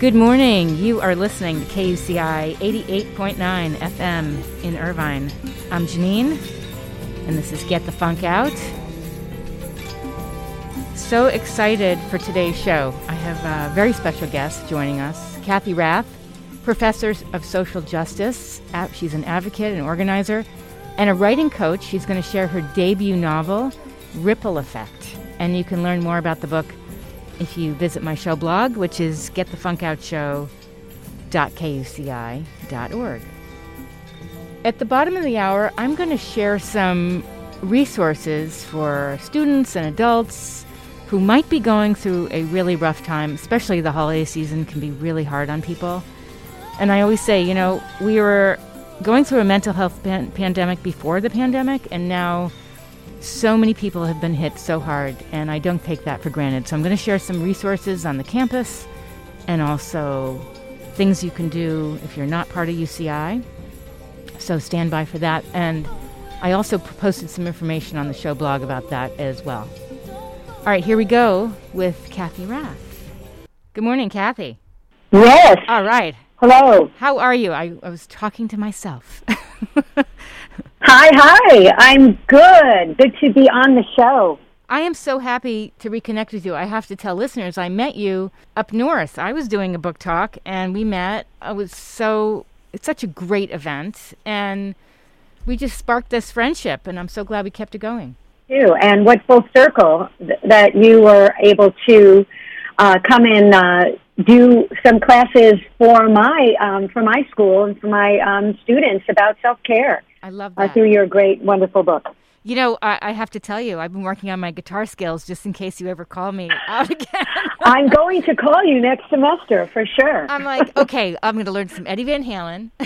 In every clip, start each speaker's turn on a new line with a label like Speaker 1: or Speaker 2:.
Speaker 1: Good morning. You are listening to KUCI 88.9 FM in Irvine. I'm Janine, and this is Get the Funk Out. So excited for today's show. I have a very special guest joining us, Kathy Rath, professor of social justice. She's an advocate and organizer and a writing coach. She's going to share her debut novel, Ripple Effect. And you can learn more about the book if you visit my show blog, which is getthefunkoutshow.kuci.org. At the bottom of the hour, I'm going to share some resources for students and adults who might be going through a really rough time, especially the holiday season can be really hard on people. And I always say, you know, we were going through a mental health pan- pandemic before the pandemic, and now so many people have been hit so hard, and I don't take that for granted. So I'm going to share some resources on the campus and also things you can do if you're not part of UCI. So stand by for that. And I also posted some information on the show blog about that as well. All right, here we go with Kathy Rath. Good morning, Kathy.
Speaker 2: Yes.
Speaker 1: All right.
Speaker 2: Hello.
Speaker 1: How are you? I, I was talking to myself.
Speaker 2: Hi, hi. I'm good. Good to be on the show.
Speaker 1: I am so happy to reconnect with you. I have to tell listeners, I met you up north. I was doing a book talk and we met. I was so, it's such a great event. And we just sparked this friendship, and I'm so glad we kept it going.
Speaker 2: Too. And what full circle th- that you were able to uh, come and uh, do some classes for my um, for my school and for my um, students about self care.
Speaker 1: I love
Speaker 2: uh,
Speaker 1: that.
Speaker 2: through your great, wonderful book.
Speaker 1: You know, I, I have to tell you, I've been working on my guitar skills just in case you ever call me out again.
Speaker 2: I'm going to call you next semester for sure.
Speaker 1: I'm like, okay, I'm going to learn some Eddie Van Halen.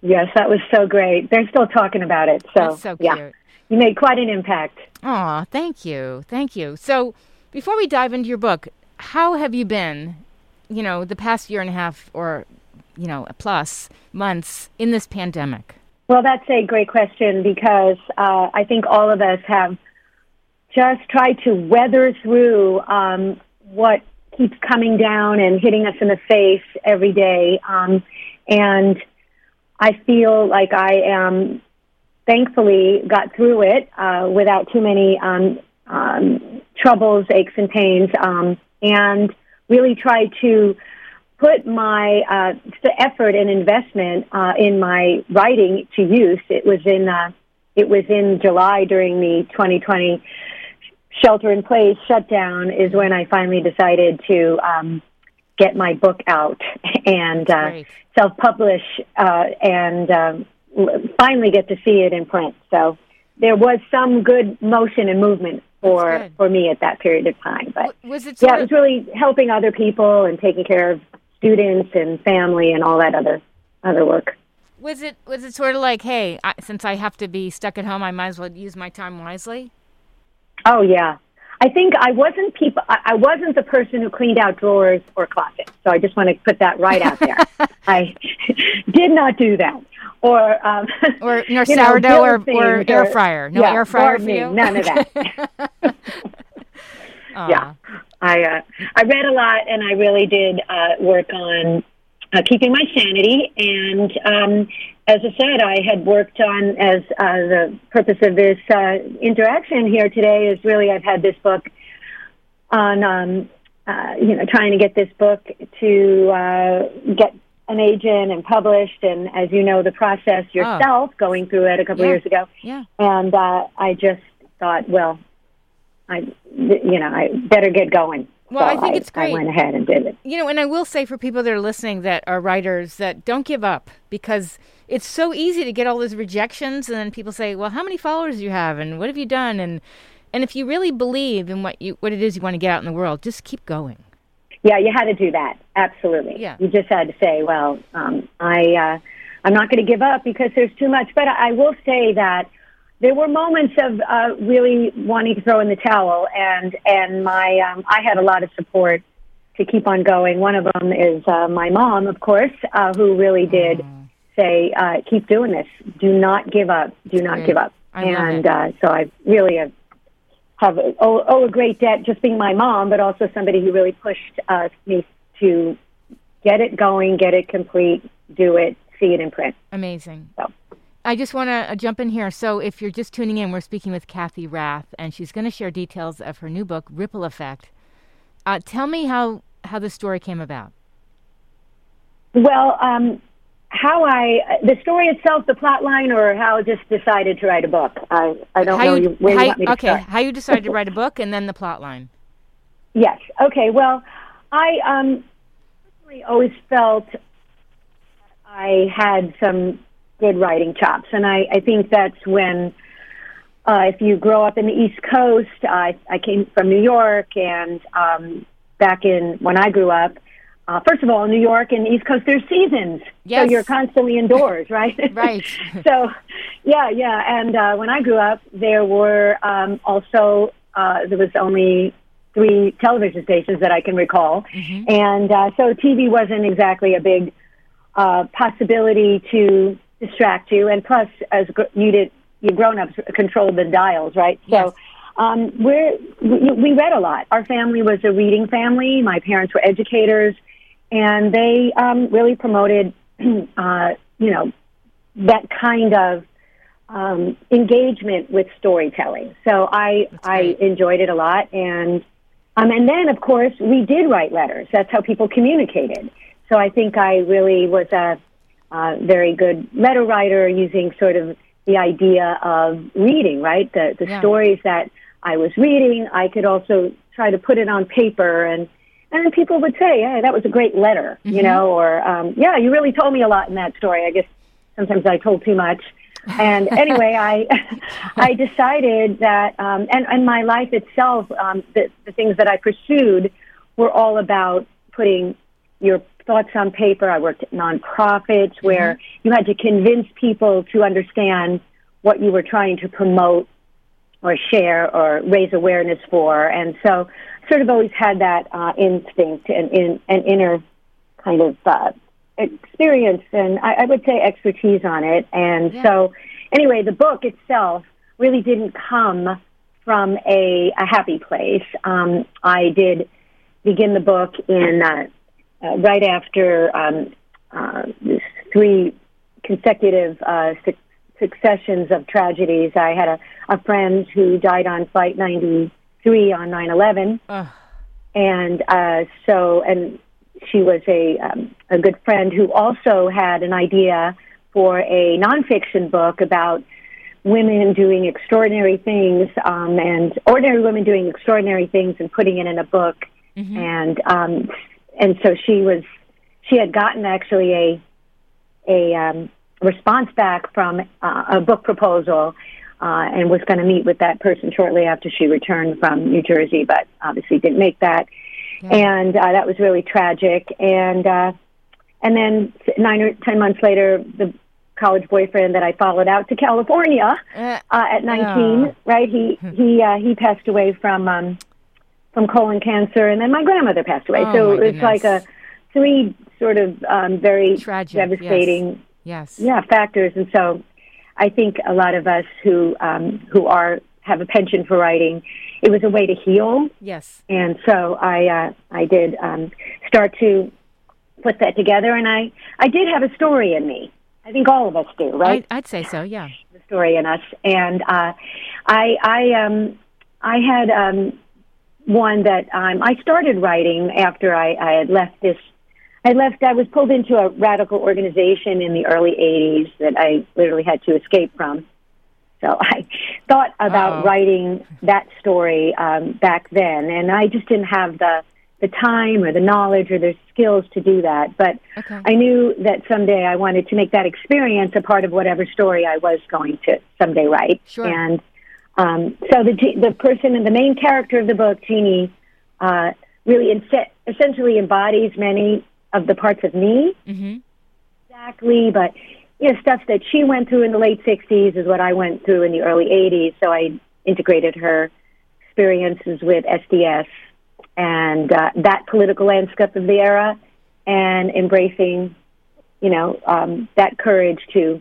Speaker 2: yes, that was so great. They're still talking about it. So,
Speaker 1: That's so
Speaker 2: yeah, you made quite an impact.
Speaker 1: Aw, thank you. Thank you. So, before we dive into your book, how have you been, you know, the past year and a half or, you know, plus months in this pandemic?
Speaker 2: Well, that's a great question because uh, I think all of us have just tried to weather through um, what keeps coming down and hitting us in the face every day. Um, and I feel like I am thankfully got through it uh, without too many um, um, troubles, aches, and pains, um, and really tried to put my uh, effort and investment uh, in my writing to use. It was in uh, it was in July during the 2020 shelter in place shutdown is when I finally decided to um, get my book out and uh, self publish uh, and um, finally get to see it in print. So there was some good motion and movement for for me at that period of time. But
Speaker 1: Was it
Speaker 2: yeah, it was really helping other people and taking care of students and family and all that other other work.
Speaker 1: was it was it sort of like, hey, I, since I have to be stuck at home, I might as well use my time wisely?
Speaker 2: Oh yeah. I think I wasn't people. I I wasn't the person who cleaned out drawers or closets. So I just want to put that right out there. I did not do that, or um,
Speaker 1: Or nor
Speaker 2: you know,
Speaker 1: sourdough or, or air fryer? No
Speaker 2: yeah,
Speaker 1: air fryer for
Speaker 2: gardening,
Speaker 1: you?
Speaker 2: None of that. Yeah, I uh, I read a lot, and I really did uh, work on uh, keeping my sanity. And um, as I said, I had worked on as uh, the purpose of this uh, interaction here today is really I've had this book on um, uh, you know trying to get this book to uh, get an agent and published, and as you know, the process yourself, going through it a couple
Speaker 1: Yeah.
Speaker 2: years ago.
Speaker 1: Yeah.
Speaker 2: And uh, I just thought, well, I, you know, I better get going.
Speaker 1: Well,
Speaker 2: So
Speaker 1: I think it's great.
Speaker 2: I went ahead and did it.
Speaker 1: You know, and I will say for people that are listening that are writers that don't give up because it's so easy to get all those rejections and then people say, "Well, how many followers do you have and what have you done?" and and if you really believe in what you what it is you want to get out in the world, just keep going.
Speaker 2: Yeah, you had to do that. Absolutely.
Speaker 1: Yeah.
Speaker 2: You just had to say, well, um, I, uh, I'm not going to give up because there's too much. But I will say that there were moments of uh, really wanting to throw in the towel, and and my um, I had a lot of support to keep on going. One of them is uh, my mom, of course, uh, who really did say, uh, "Keep doing this. Do not give up. Do not give up."
Speaker 1: I
Speaker 2: and uh, so I really have have owe, owe a great debt just being my mom, but also somebody who really pushed uh, me to get it going, get it complete, do it, see it in print.
Speaker 1: Amazing.
Speaker 2: So.
Speaker 1: I just want to uh, jump in here. So, if you're just tuning in, we're speaking with Kathy Rath, and she's going to share details of her new book, Ripple Effect. Uh, tell me how how the story came about.
Speaker 2: Well, um, how I the story itself, the plot line, or how I just decided to write a book. I I don't
Speaker 1: how
Speaker 2: know
Speaker 1: you,
Speaker 2: where
Speaker 1: how,
Speaker 2: you want me to
Speaker 1: okay,
Speaker 2: start.
Speaker 1: how you decided to write a book, and then the plot line.
Speaker 2: Yes. Okay. Well, I um, always felt I had some good writing chops, and I, I think that's when, uh, if you grow up in the East Coast, I, I came from New York, and um, back in when I grew up, uh, first of all, New York and the East Coast, there's seasons,
Speaker 1: Yes.
Speaker 2: so you're constantly indoors, right?
Speaker 1: Right.
Speaker 2: so, yeah, yeah. And uh, when I grew up, there were um, also uh, there was only three television stations that I can recall, and uh, so TV wasn't exactly a big uh, possibility to distract you. And plus, as gr- you did, you grown ups controlled the dials, right?
Speaker 1: Yes.
Speaker 2: So. Um, we're, we, we read a lot. Our family was a reading family. My parents were educators, and they um, really promoted, uh, you know, that kind of um, engagement with storytelling. So I I enjoyed it a lot, and um, and then of course we did write letters. That's how people communicated. So I think I really was a, a very good letter writer, using sort of the idea of reading, right? The the
Speaker 1: Yeah.
Speaker 2: stories that I was reading, I could also try to put it on paper and. And then people would say, "Hey, that was a great letter," you know, or um, "Yeah, you really told me a lot in that story." I guess sometimes I told too much. And anyway, I I decided that, um, and and my life itself, um, the the things that I pursued were all about putting your thoughts on paper. I worked at nonprofits where you had to convince people to understand what you were trying to promote or share or raise awareness for. And so, sort of always had that uh, instinct and in an inner kind of uh, experience and I, I would say expertise on it. And
Speaker 1: Yeah.
Speaker 2: so, anyway, the book itself really didn't come from a, a happy place. Um, I did begin the book in uh, uh, right after um, uh, three consecutive uh, su- successions of tragedies. I had a, a friend who died on Flight 93 on 9 11 and uh, so and she was a um, a good friend who also had an idea for a nonfiction book about women doing extraordinary things um, and ordinary women doing extraordinary things and putting it in a book. And um, and so she was she had gotten actually a a um, response back from uh, a book proposal uh, and was going to meet with that person shortly after she returned from New Jersey, but obviously didn't make that. And uh, that was really tragic. And uh, and then nine or ten months later, the college boyfriend that I followed out to California
Speaker 1: Uh,
Speaker 2: uh, at 19,
Speaker 1: Oh.
Speaker 2: right? He he uh, he passed away from um, from colon cancer, and then my grandmother passed away.
Speaker 1: Oh,
Speaker 2: so it was like a three sort of um, very
Speaker 1: Tragic,
Speaker 2: devastating
Speaker 1: yes.
Speaker 2: yeah factors and so i think a lot of us who um who are have a penchant for writing it was a way to heal
Speaker 1: Yes.
Speaker 2: and so i uh i did um start to put that together and i i did have a story in me i think all of us do right
Speaker 1: I, I'd say so. Yeah.
Speaker 2: the story in us and uh i i um i had um one that um i started writing after i i had left this I left. I was pulled into a radical organization in the early '80s that I literally had to escape from. So I thought about
Speaker 1: Uh-oh.
Speaker 2: writing that story um, back then, and I just didn't have the the time or the knowledge or the skills to do that. But
Speaker 1: Okay.
Speaker 2: I knew that someday I wanted to make that experience a part of whatever story I was going to someday write.
Speaker 1: Sure.
Speaker 2: And um, so the the person and the main character of the book, Jeannie, uh, really inse- essentially embodies many of the parts of me
Speaker 1: Mm-hmm.
Speaker 2: exactly, but you know, stuff that she went through in the late '60s is what I went through in the early '80s. So I integrated her experiences with SDS and uh, that political landscape of the era, and embracing, you know, um, that courage to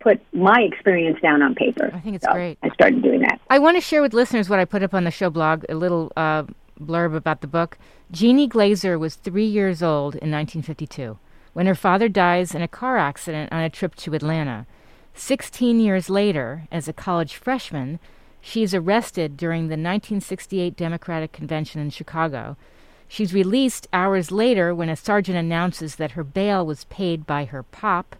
Speaker 2: put my experience down on paper.
Speaker 1: I think it's
Speaker 2: So
Speaker 1: great.
Speaker 2: I started doing that.
Speaker 1: I want to share with listeners what I put up on the show blog, a little uh, blurb about the book. Jeannie Glazer was three years old in 1952 when her father dies in a car accident on a trip to Atlanta. Sixteen years later, as a college freshman, she is arrested during the 1968 Democratic Convention in Chicago. She's released hours later when a sergeant announces that her bail was paid by her pop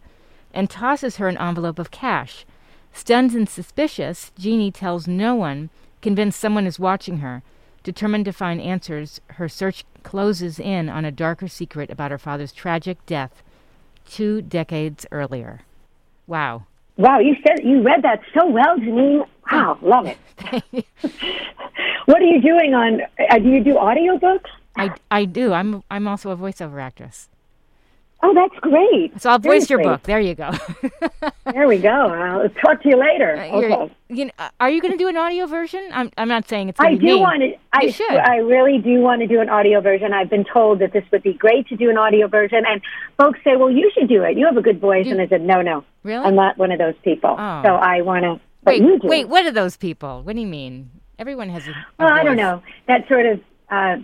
Speaker 1: and tosses her an envelope of cash. Stunned and suspicious, Jeannie tells no one, convinced someone is watching her. Determined to find answers, her search closes in on a darker secret about her father's tragic death two decades earlier. Wow.
Speaker 2: Wow, you said you read that so well, Janine. Wow, love it. what are you doing on? Uh, do you do audiobooks?
Speaker 1: I, I do. I'm I'm also a voiceover actress.
Speaker 2: Oh, that's great.
Speaker 1: So I'll voice your book. There you go.
Speaker 2: There we go. I'll talk to you later.
Speaker 1: You're-
Speaker 2: Okay.
Speaker 1: you know, are you going to do an audio version? I'm I'm not saying it's
Speaker 2: I
Speaker 1: going to be
Speaker 2: do
Speaker 1: me.
Speaker 2: want to. I
Speaker 1: You should.
Speaker 2: I really do want to do an audio version. I've been told that this would be great to do an audio version, and folks say, "Well, you should do it. You have a good voice."
Speaker 1: You-
Speaker 2: and I said, "No, no,
Speaker 1: Really?
Speaker 2: I'm not one of those people."
Speaker 1: Oh.
Speaker 2: So I want to.
Speaker 1: Wait, wait. What are those people? What do you mean? Everyone has a. a
Speaker 2: Well, I don't know. That sort of. Uh,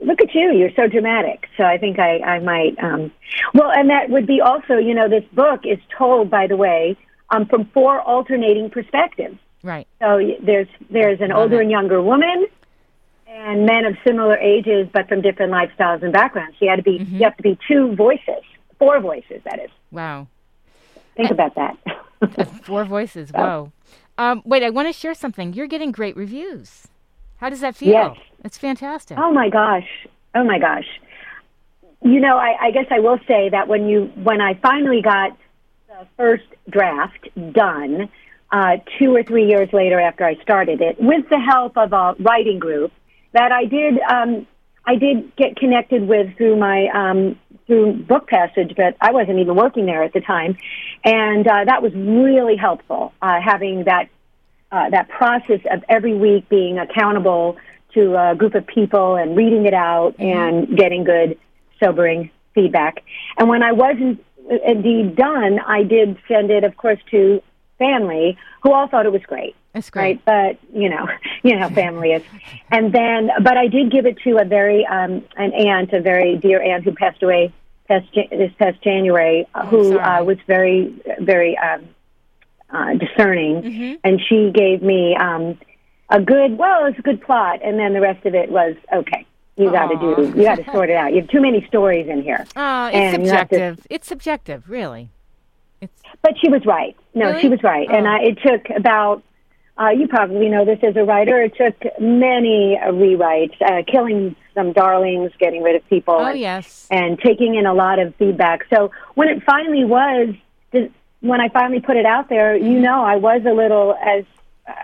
Speaker 2: look at you. You're so dramatic. So I think I, I might. Um, well, and that would be also. You know, this book is told, by the way, um, from four alternating perspectives.
Speaker 1: Right.
Speaker 2: So there's there's an
Speaker 1: Love
Speaker 2: older
Speaker 1: it.
Speaker 2: and younger woman, and men of similar ages but from different lifestyles and backgrounds. You had to be
Speaker 1: Mm-hmm.
Speaker 2: you have to be two voices, four voices. That is.
Speaker 1: Wow.
Speaker 2: Think about that.
Speaker 1: Four voices. Whoa. Um, wait, I want to share something. You're getting great reviews. How does that feel?
Speaker 2: Yes.
Speaker 1: It's fantastic.
Speaker 2: oh my gosh! Oh my gosh! You know, I, I guess I will say that when you when I finally got the first draft done, uh, two or three years later after I started it, with the help of a writing group that I did um, I did get connected with through my um, through Book Passage, but I wasn't even working there at the time, and uh, that was really helpful uh, having that uh, that process of every week being accountable to a group of people and reading it out and getting good, sobering feedback. And when I wasn't indeed done, I did send it, of course, to family who all thought it was great.
Speaker 1: That's great.
Speaker 2: Right, but you know, you know family is. And then, but I did give it to a very um, an aunt, a very dear aunt who passed away past, this past January, uh, who uh, was very, very um, uh, discerning,
Speaker 1: Mm-hmm.
Speaker 2: and she gave me um, a good. Well, it's a good plot, and then the rest of it was okay. You got to do. You got to sort it out. You have too many stories in here.
Speaker 1: Oh, it's
Speaker 2: and you to-
Speaker 1: subjective. It's subjective, really. It's
Speaker 2: But she was right. No,
Speaker 1: Really?
Speaker 2: she was right. And
Speaker 1: Oh.
Speaker 2: I, it took about, uh, you probably know this as a writer, it took many uh, rewrites, uh, killing some darlings, getting rid of people,
Speaker 1: oh
Speaker 2: and,
Speaker 1: yes.
Speaker 2: and taking in a lot of feedback. So when it finally was, when I finally put it out there,
Speaker 1: Mm-hmm.
Speaker 2: you know, I was a little, as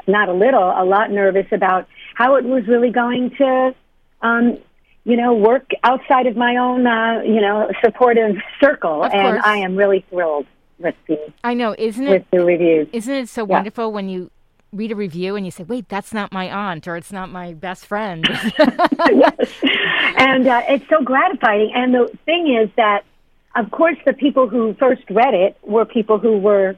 Speaker 2: not a little, a lot nervous about how it was really going to, um, you know, work outside of my own, uh, you know, supportive circle. And. I am really thrilled with the
Speaker 1: I know. Isn't
Speaker 2: with
Speaker 1: it?
Speaker 2: With the reviews.
Speaker 1: Isn't it so wonderful when you read a review and you say, "Wait, that's not my aunt," or "It's not my best friend."
Speaker 2: yes. And uh, it's so gratifying. And the thing is that, of course, the people who first read it were people who were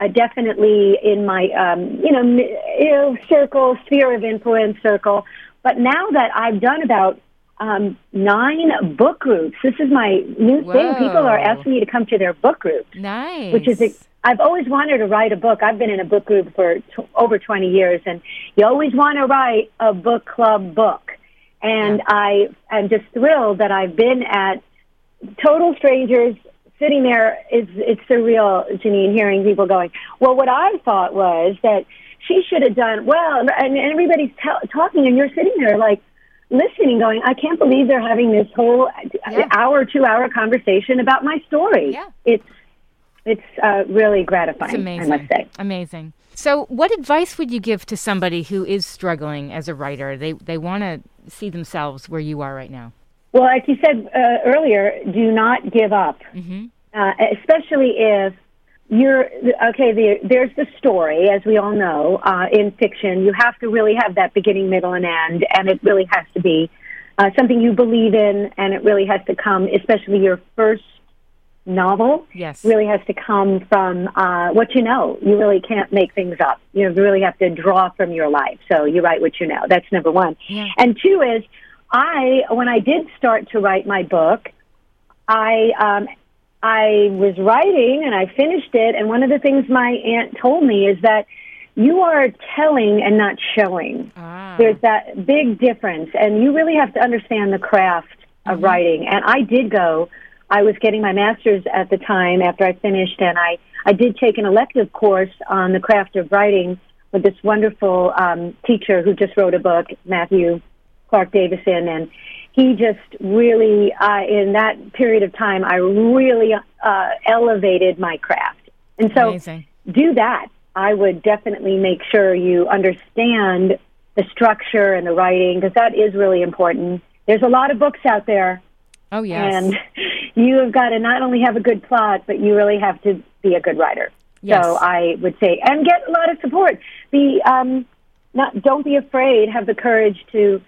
Speaker 2: uh, definitely in my, um, you know, m- you know, circle, sphere of influence circle. But now that I've done about um, nine book groups, this is my new thing. People are asking me to come to their book groups.
Speaker 1: nice.
Speaker 2: which is I've always wanted to write a book. I've been in a book group for t- over 20 years, and you always want to write a book club book. And I am just thrilled that I've been at total strangers sitting there. It's it's surreal, Janine, hearing people going. Well, what I thought was that she should have done well, and, and everybody's t- talking, and you're sitting there like listening, going, I can't believe they're having this whole
Speaker 1: Yeah.
Speaker 2: hour, two hour conversation about my story.
Speaker 1: Yeah.
Speaker 2: It's it's uh, really gratifying.
Speaker 1: It's amazing.
Speaker 2: I must say.
Speaker 1: Amazing. So, what advice would you give to somebody who is struggling as a writer? They they want to see themselves where you are right now.
Speaker 2: Well, like you said uh, earlier, do not give up,
Speaker 1: Mm-hmm.
Speaker 2: uh, especially if you're okay. The, there's the story, as we all know, uh, in fiction. You have to really have that beginning, middle, and end, and it really has to be uh, something you believe in, and it really has to come, especially your first novel
Speaker 1: Yes.
Speaker 2: really has to come from uh, what you know. You really can't make things up. You really have to draw from your life. So you write what you know. That's number one.
Speaker 1: Yeah.
Speaker 2: And two is, I when I did start to write my book, I um, I was writing and I finished it. And one of the things my aunt told me is that you are telling and not showing.
Speaker 1: Ah.
Speaker 2: There's that big difference, and you really have to understand the craft of writing. And I did go. I was getting my master's at the time after I finished, and I I did take an elective course on the craft of writing with this wonderful um, teacher who just wrote a book, Matthew Clark Davison, and he just really, uh, in that period of time, I really uh, elevated my craft. And so,
Speaker 1: Amazing.
Speaker 2: do that. I would definitely make sure you understand the structure and the writing because that is really important. There's a lot of books out there,
Speaker 1: Oh yes.
Speaker 2: and you have got to not only have a good plot, but you really have to be a good writer.
Speaker 1: Yes.
Speaker 2: So I would say, and get a lot of support. Be um, not don't be afraid. Have the courage to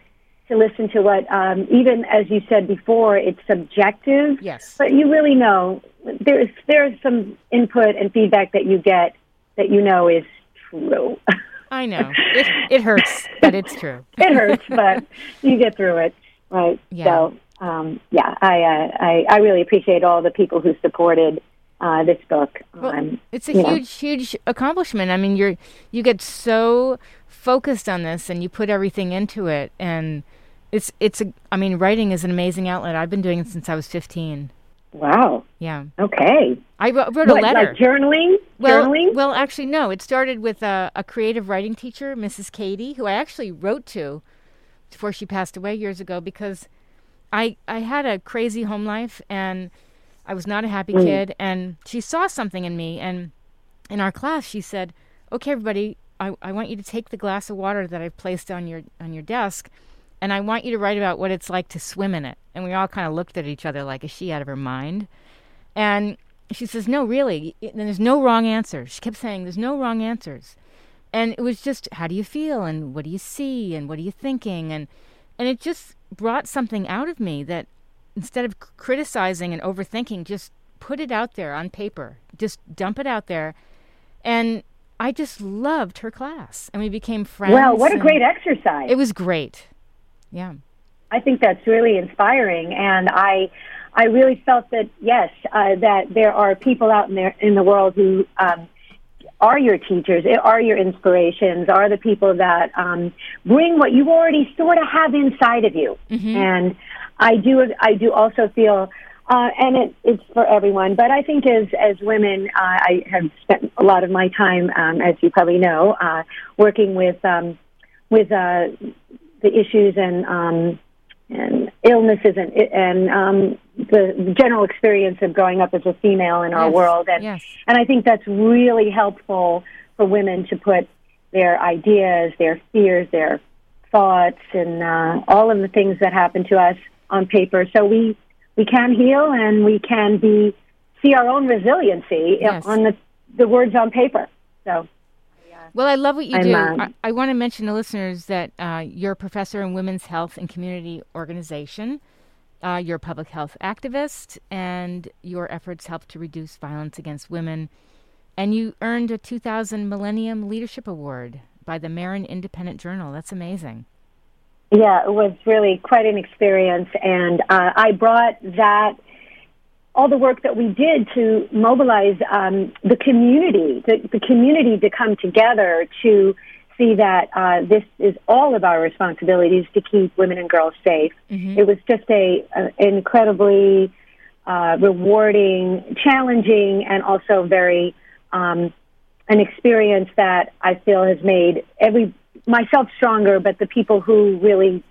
Speaker 2: to listen to what, um, even as you said before, it's subjective.
Speaker 1: Yes.
Speaker 2: But you really know there's there's some input and feedback that you get that you know is true.
Speaker 1: I know. It it hurts, but it's true.
Speaker 2: it hurts, but you get through it, right?
Speaker 1: Yeah.
Speaker 2: So, um, yeah, I, uh, I I really appreciate all the people who supported uh, this book.
Speaker 1: Well,
Speaker 2: Um,
Speaker 1: it's a
Speaker 2: you know.
Speaker 1: huge, huge accomplishment. I mean, you're you get so focused on this, and you put everything into it, and it's it's a. I mean, writing is an amazing outlet. I've been doing it since I was 15.
Speaker 2: wow.
Speaker 1: Yeah,
Speaker 2: Okay.
Speaker 1: I wrote, wrote a letter.
Speaker 2: Like journaling?
Speaker 1: well,
Speaker 2: journaling?
Speaker 1: well, actually, no. It started with a, a creative writing teacher, Mrs. Katie, who I actually wrote to before she passed away years ago because I I had a crazy home life and I was not a happy mm. kid, and she saw something in me. And in our class, she said, "Okay, everybody, I, I want you to take the glass of water that I've placed on your on your desk." And I want you to write about what it's like to swim in it. And we all kind of looked at each other like, is she out of her mind? And she says, no, really. There's no wrong answers. She kept saying, there's no wrong answers. And it was just, how do you feel? And what do you see? And what are you thinking? And, and it just brought something out of me that instead of criticizing and overthinking, just put it out there on paper. Just dump it out there. And I just loved her class. And we became friends.
Speaker 2: well, what a great exercise.
Speaker 1: It was great. Yeah.
Speaker 2: I think that's really inspiring, and I, I really felt that yes, uh, that there are people out in there in the world who um, are your teachers, are your inspirations, are the people that um, bring what you already sort of have inside of you. And I do, I do also feel. Uh, and it, it's for everyone, but I think as as women, uh, I have spent a lot of my time, um, as you probably know, uh, working with um, with uh, the issues and um, and illnesses and and um, the general experience of growing up as a female in our
Speaker 1: Yes,
Speaker 2: world. And
Speaker 1: yes.
Speaker 2: and I think that's really helpful for women to put their ideas, their fears, their thoughts, and uh, all of the things that happen to us on paper, so we we can heal and we can be see our own resiliency
Speaker 1: Yes.
Speaker 2: on the the words on paper. So.
Speaker 1: Well, I love what you
Speaker 2: I'm,
Speaker 1: do.
Speaker 2: um,
Speaker 1: I, I want to mention to listeners that uh, you're a professor in women's health and community organization. Uh, you're a public health activist, and your efforts help to reduce violence against women. And you earned a 2000 Millennium Leadership Award by the Marin Independent Journal. That's amazing.
Speaker 2: Yeah, it was really quite an experience, and uh, I brought that all the work that we did to mobilize um, the community, the, the community to come together to see that uh, this is all of our responsibilities to keep women and girls safe. It was just a, a incredibly uh, rewarding, challenging, and also very um, an experience that I feel has made every myself stronger, but the people who really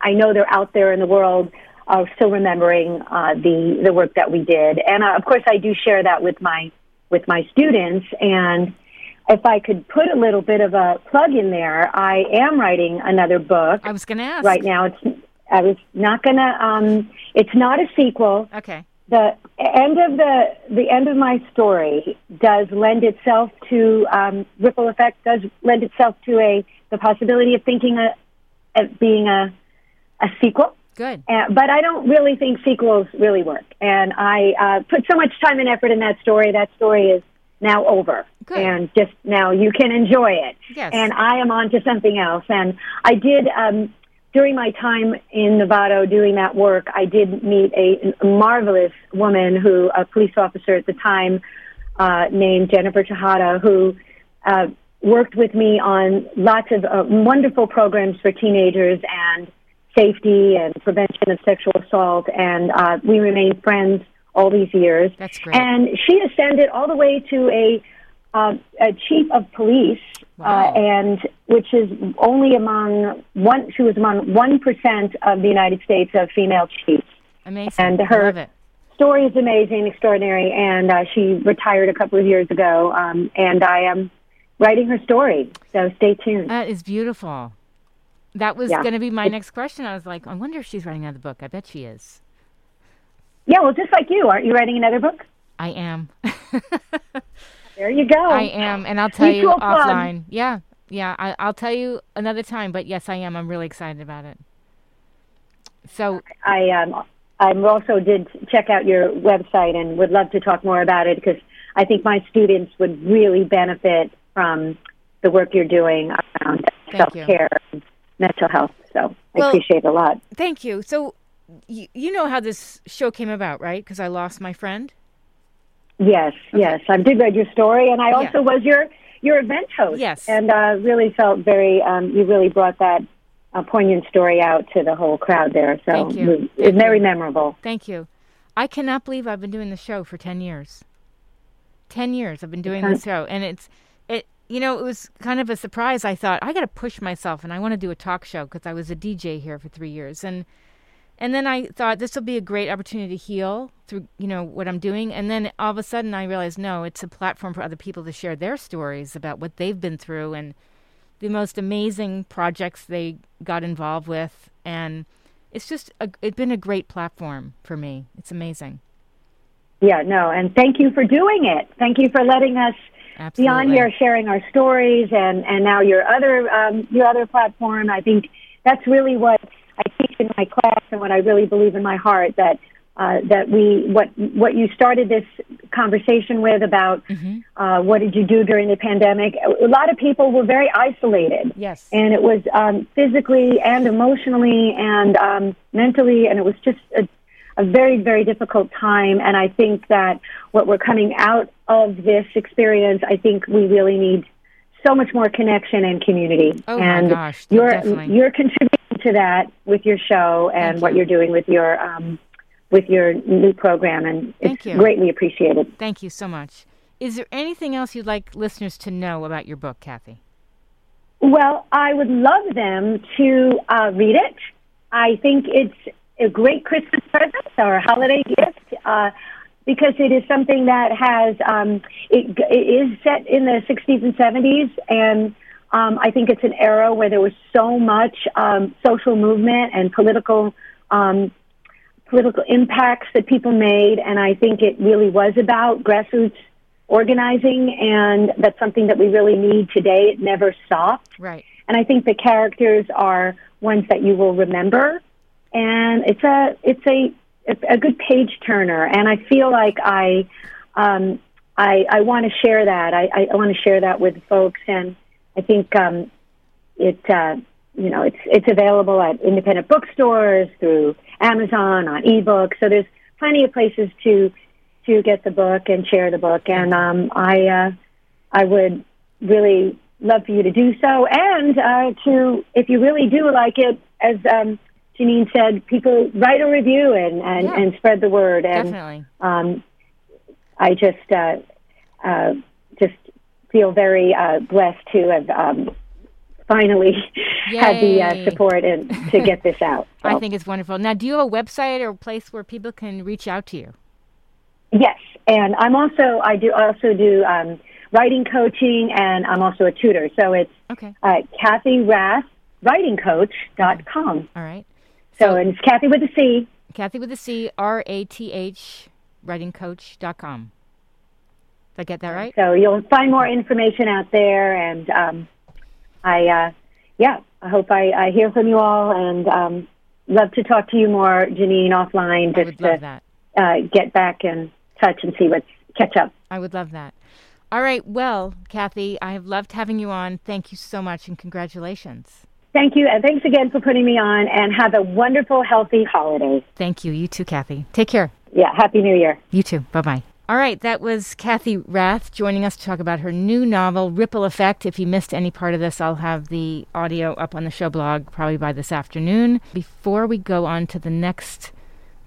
Speaker 2: I know they're out there in the world are still remembering uh, the the work that we did, and uh, of course I do share that with my with my students. And if I could put a little bit of a plug in there, I am writing another book
Speaker 1: I was going to ask.
Speaker 2: right now. It's I was not gonna. Um, it's not a sequel
Speaker 1: Okay.
Speaker 2: the end of the the end of my story does lend itself to um, ripple effect does lend itself to a the possibility of thinking a of being a a sequel
Speaker 1: Good.
Speaker 2: Uh, but I don't really think sequels really work. And I uh, put so much time and effort in that story. That story is now over.
Speaker 1: Good.
Speaker 2: And just now you can enjoy it.
Speaker 1: Yes.
Speaker 2: And I am on to something else. And I did, um, during my time in Novato doing that work, I did meet a, a marvelous woman who, a police officer at the time, uh, named Jennifer Tejada, who uh, worked with me on lots of uh, wonderful programs for teenagers and safety and prevention of sexual assault. And uh, we remained friends all these years.
Speaker 1: That's great.
Speaker 2: And she ascended all the way to a, uh, a chief of police,
Speaker 1: Wow.
Speaker 2: uh, and which is only among one. She was among one percent of the United States of female chiefs.
Speaker 1: Amazing.
Speaker 2: and her-. Story is amazing, extraordinary, and uh, she retired a couple of years ago. Um, and I am writing her story, so stay tuned.
Speaker 1: That is beautiful. That was
Speaker 2: Yeah.
Speaker 1: going to be my next question. I was like, I wonder if she's writing another book. I bet she is.
Speaker 2: yeah, well, just like you, aren't you writing another book?
Speaker 1: I am.
Speaker 2: There you go.
Speaker 1: I am, and I'll tell you
Speaker 2: Mutual plug.
Speaker 1: offline. Yeah, yeah. I, I'll tell you another time. But yes, I am. I'm really excited about it. So
Speaker 2: I um, I also did check out your website and would love to talk more about it because I think my students would really benefit from the work you're doing around self care and mental health. So I appreciate it a lot.
Speaker 1: thank you. So y- you know how this show came about, right? Because I lost my friend.
Speaker 2: Yes, yes, I did read your story, and I also
Speaker 1: Yeah.
Speaker 2: was your your event host.
Speaker 1: Yes.
Speaker 2: and uh, really felt very. Um, you really brought that uh, poignant story out to the whole crowd there. So
Speaker 1: Thank you.
Speaker 2: it was, very
Speaker 1: you.
Speaker 2: memorable.
Speaker 1: Thank you. I cannot believe I've been doing the show for 10 years. 10 years I've been doing the show and it's it you know it was kind of a surprise. I thought I got to push myself and I want to do a talk show because I was a DJ here for 3 years and and then I thought this will be a great opportunity to heal through you know what I'm doing and then all of a sudden I realized no, it's a platform for other people to share their stories about what they've been through and the most amazing projects they got involved with and it's just a, it's been a great platform for me. It's amazing.
Speaker 2: Yeah, no, and thank you for doing it. Thank you for letting us
Speaker 1: Absolutely.
Speaker 2: be on here sharing our stories and and now your other um, your other platform. I think that's really what I teach in my class and what I really believe in my heart that uh, that we what what you started this conversation with about
Speaker 1: Mhm.
Speaker 2: uh, what did you do during the pandemic. A lot of people were very isolated.
Speaker 1: Yes.
Speaker 2: And it was um, physically and emotionally and um, mentally, and it was just a, a very, very difficult time. And I think that what we're coming out of this experience, I think we really need so much more connection and community.
Speaker 1: Oh my
Speaker 2: and
Speaker 1: gosh,
Speaker 2: you're
Speaker 1: definitely.
Speaker 2: you're contributing to that with your show and
Speaker 1: Thank
Speaker 2: what
Speaker 1: you.
Speaker 2: you're doing with your um, with your new program, and
Speaker 1: Thank
Speaker 2: it's
Speaker 1: you.
Speaker 2: greatly appreciated.
Speaker 1: Thank you so much. Is there anything else you'd like listeners to know about your book, Kathy?
Speaker 2: Well, I would love them to uh, read it. I think it's a great Christmas present or a holiday gift uh, because it is something that has um, it, it is set in the 60s and 70s, and um, I think it's an era where there was so much um, social movement and political um, political impacts that people made, and I think it really was about grassroots organizing, and that's something that we really need today. It never stopped.
Speaker 1: Right.
Speaker 2: And I think the characters are ones that you will remember, and it's a it's a a good page turner. And I feel like I um, I, I want to share that. I, I, I want to share that with folks, and I think um, it uh, you know it's it's available at independent bookstores through Amazon on ebook. So there's plenty of places to to get the book and share the book. And um, I uh, I would really love for you to do so, and uh, to if you really do like it, as um, Janine said, people write a review and and,
Speaker 1: Yeah.
Speaker 2: and spread the word. And
Speaker 1: Definitely.
Speaker 2: um, I just uh, uh, just feel very uh, blessed to have um, finally had the uh, support and to get this out.
Speaker 1: I think it's wonderful. Now, do you have a website or a place where people can reach out to you?
Speaker 2: yes, and I'm also I do also do um, writing coaching, and I'm also a tutor. So it's
Speaker 1: Okay.
Speaker 2: uh, Kathy Rath writingcoach.com.
Speaker 1: All right.
Speaker 2: So, and it's Kathy with a C.
Speaker 1: Kathy with a C, R A T H, writingcoach.com. Did I get that right?
Speaker 2: So you'll find more information out there, and um, I, uh, yeah, I hope I, I hear from you all, and um, love to talk to you more, Janine, offline,
Speaker 1: just to
Speaker 2: uh, get back in touch and see what's catch up.
Speaker 1: I would love that. All right. Well, Kathy, I have loved having you on. Thank you so much and congratulations.
Speaker 2: Thank you. And thanks again for putting me on and have a wonderful, healthy holiday.
Speaker 1: Thank you. You too, Kathy. Take care.
Speaker 2: Yeah. Happy New Year.
Speaker 1: You too. Bye bye. All right, that was Kathy Rath joining us to talk about her new novel, Ripple Effect. If you missed any part of this, I'll have the audio up on the show blog probably by this afternoon. Before we go on to the next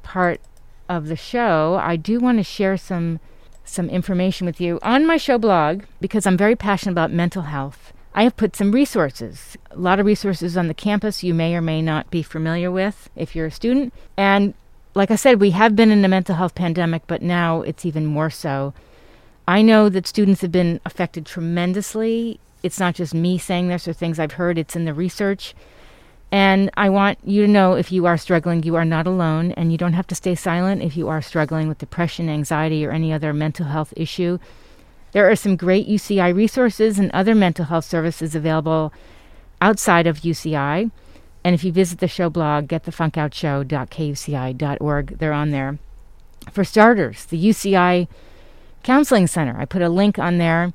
Speaker 1: part of the show, I do want to share some some information with you on my show blog because I'm very passionate about mental health. I have put some resources, a lot of resources on the campus you may or may not be familiar with if you're a student. And like I said, we have been in a mental health pandemic, but now it's even more so. I know that students have been affected tremendously. It's not just me saying this or things I've heard, it's in the research. And I want you to know if you are struggling, you are not alone, and you don't have to stay silent if you are struggling with depression, anxiety, or any other mental health issue. There are some great UCI resources and other mental health services available outside of UCI. And if you visit the show blog, getthefunkoutshow.kuci.org, they're on there. For starters, the UCI Counseling Center, I put a link on there.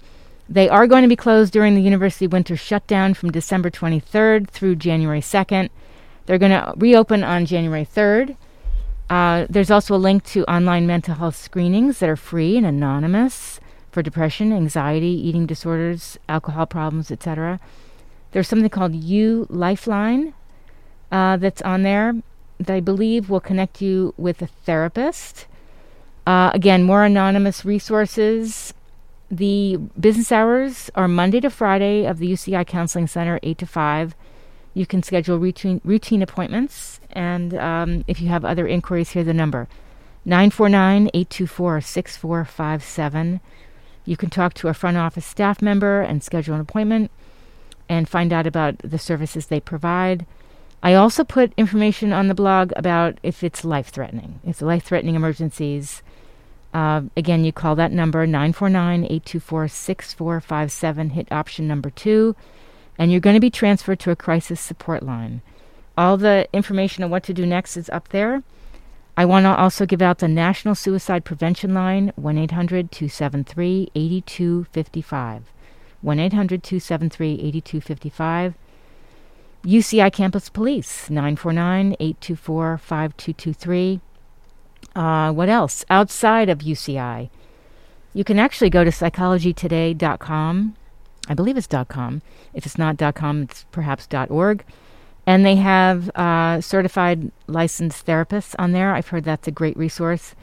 Speaker 1: They are going to be closed during the university winter shutdown from December 23rd through January 2nd. They're going to reopen on January 3rd. Uh, there's also a link to online mental health screenings that are free and anonymous for depression, anxiety, eating disorders, alcohol problems, etc. There's something called U Lifeline, uh, that's on there that I believe will connect you with a therapist. Uh, again, more anonymous resources. The business hours are Monday to Friday of the UCI Counseling Center, 8 to 5. You can schedule routine, routine appointments. And um, if you have other inquiries, here's the number 949 824 6457. You can talk to a front office staff member and schedule an appointment and find out about the services they provide. I also put information on the blog about if it's life threatening. If it's life threatening emergencies, uh, again, you call that number 949 824 6457, hit option number two, and you're going to be transferred to a crisis support line. All the information on what to do next is up there. I want to also give out the National Suicide Prevention Line, 1 800 273 8255. 1 800 273 8255. UCI Campus Police, 949 824 5223. Uh, what else? Outside of UCI, you can actually go to psychologytoday.com. I believe it's .com. If it's not .com, it's perhaps .org. And they have uh, certified licensed therapists on there. I've heard that's a great resource.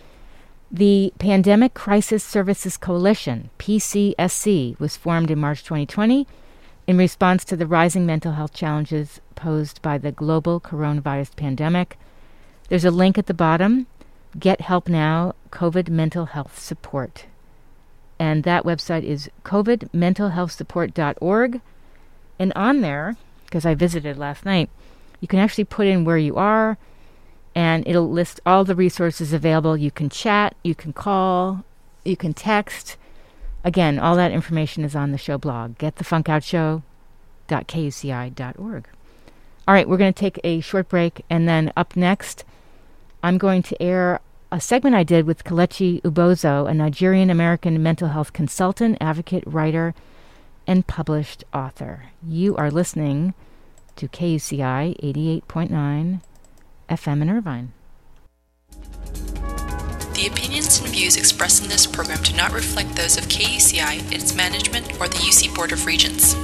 Speaker 1: The Pandemic Crisis Services Coalition, PCSC, was formed in March 2020 in response to the rising mental health challenges posed by the global coronavirus pandemic. There's a link at the bottom Get Help Now COVID Mental Health Support. And that website is covidmentalhealthsupport.org. And on there, because I visited last night, you can actually put in where you are and it'll list all the resources available. You can chat, you can call, you can text. Again, all that information is on the show blog, getthefunkoutshow.kuci.org. All right, we're going to take a short break, and then up next, I'm going to air a segment I did with Kelechi Ubozoh, a Nigerian American mental health consultant, advocate, writer, and published author. You are listening to KUCI 88.9 FM in Irvine.
Speaker 3: The opinions and views expressed in this program do not reflect those of KUCI, its management, or the UC Board of Regents.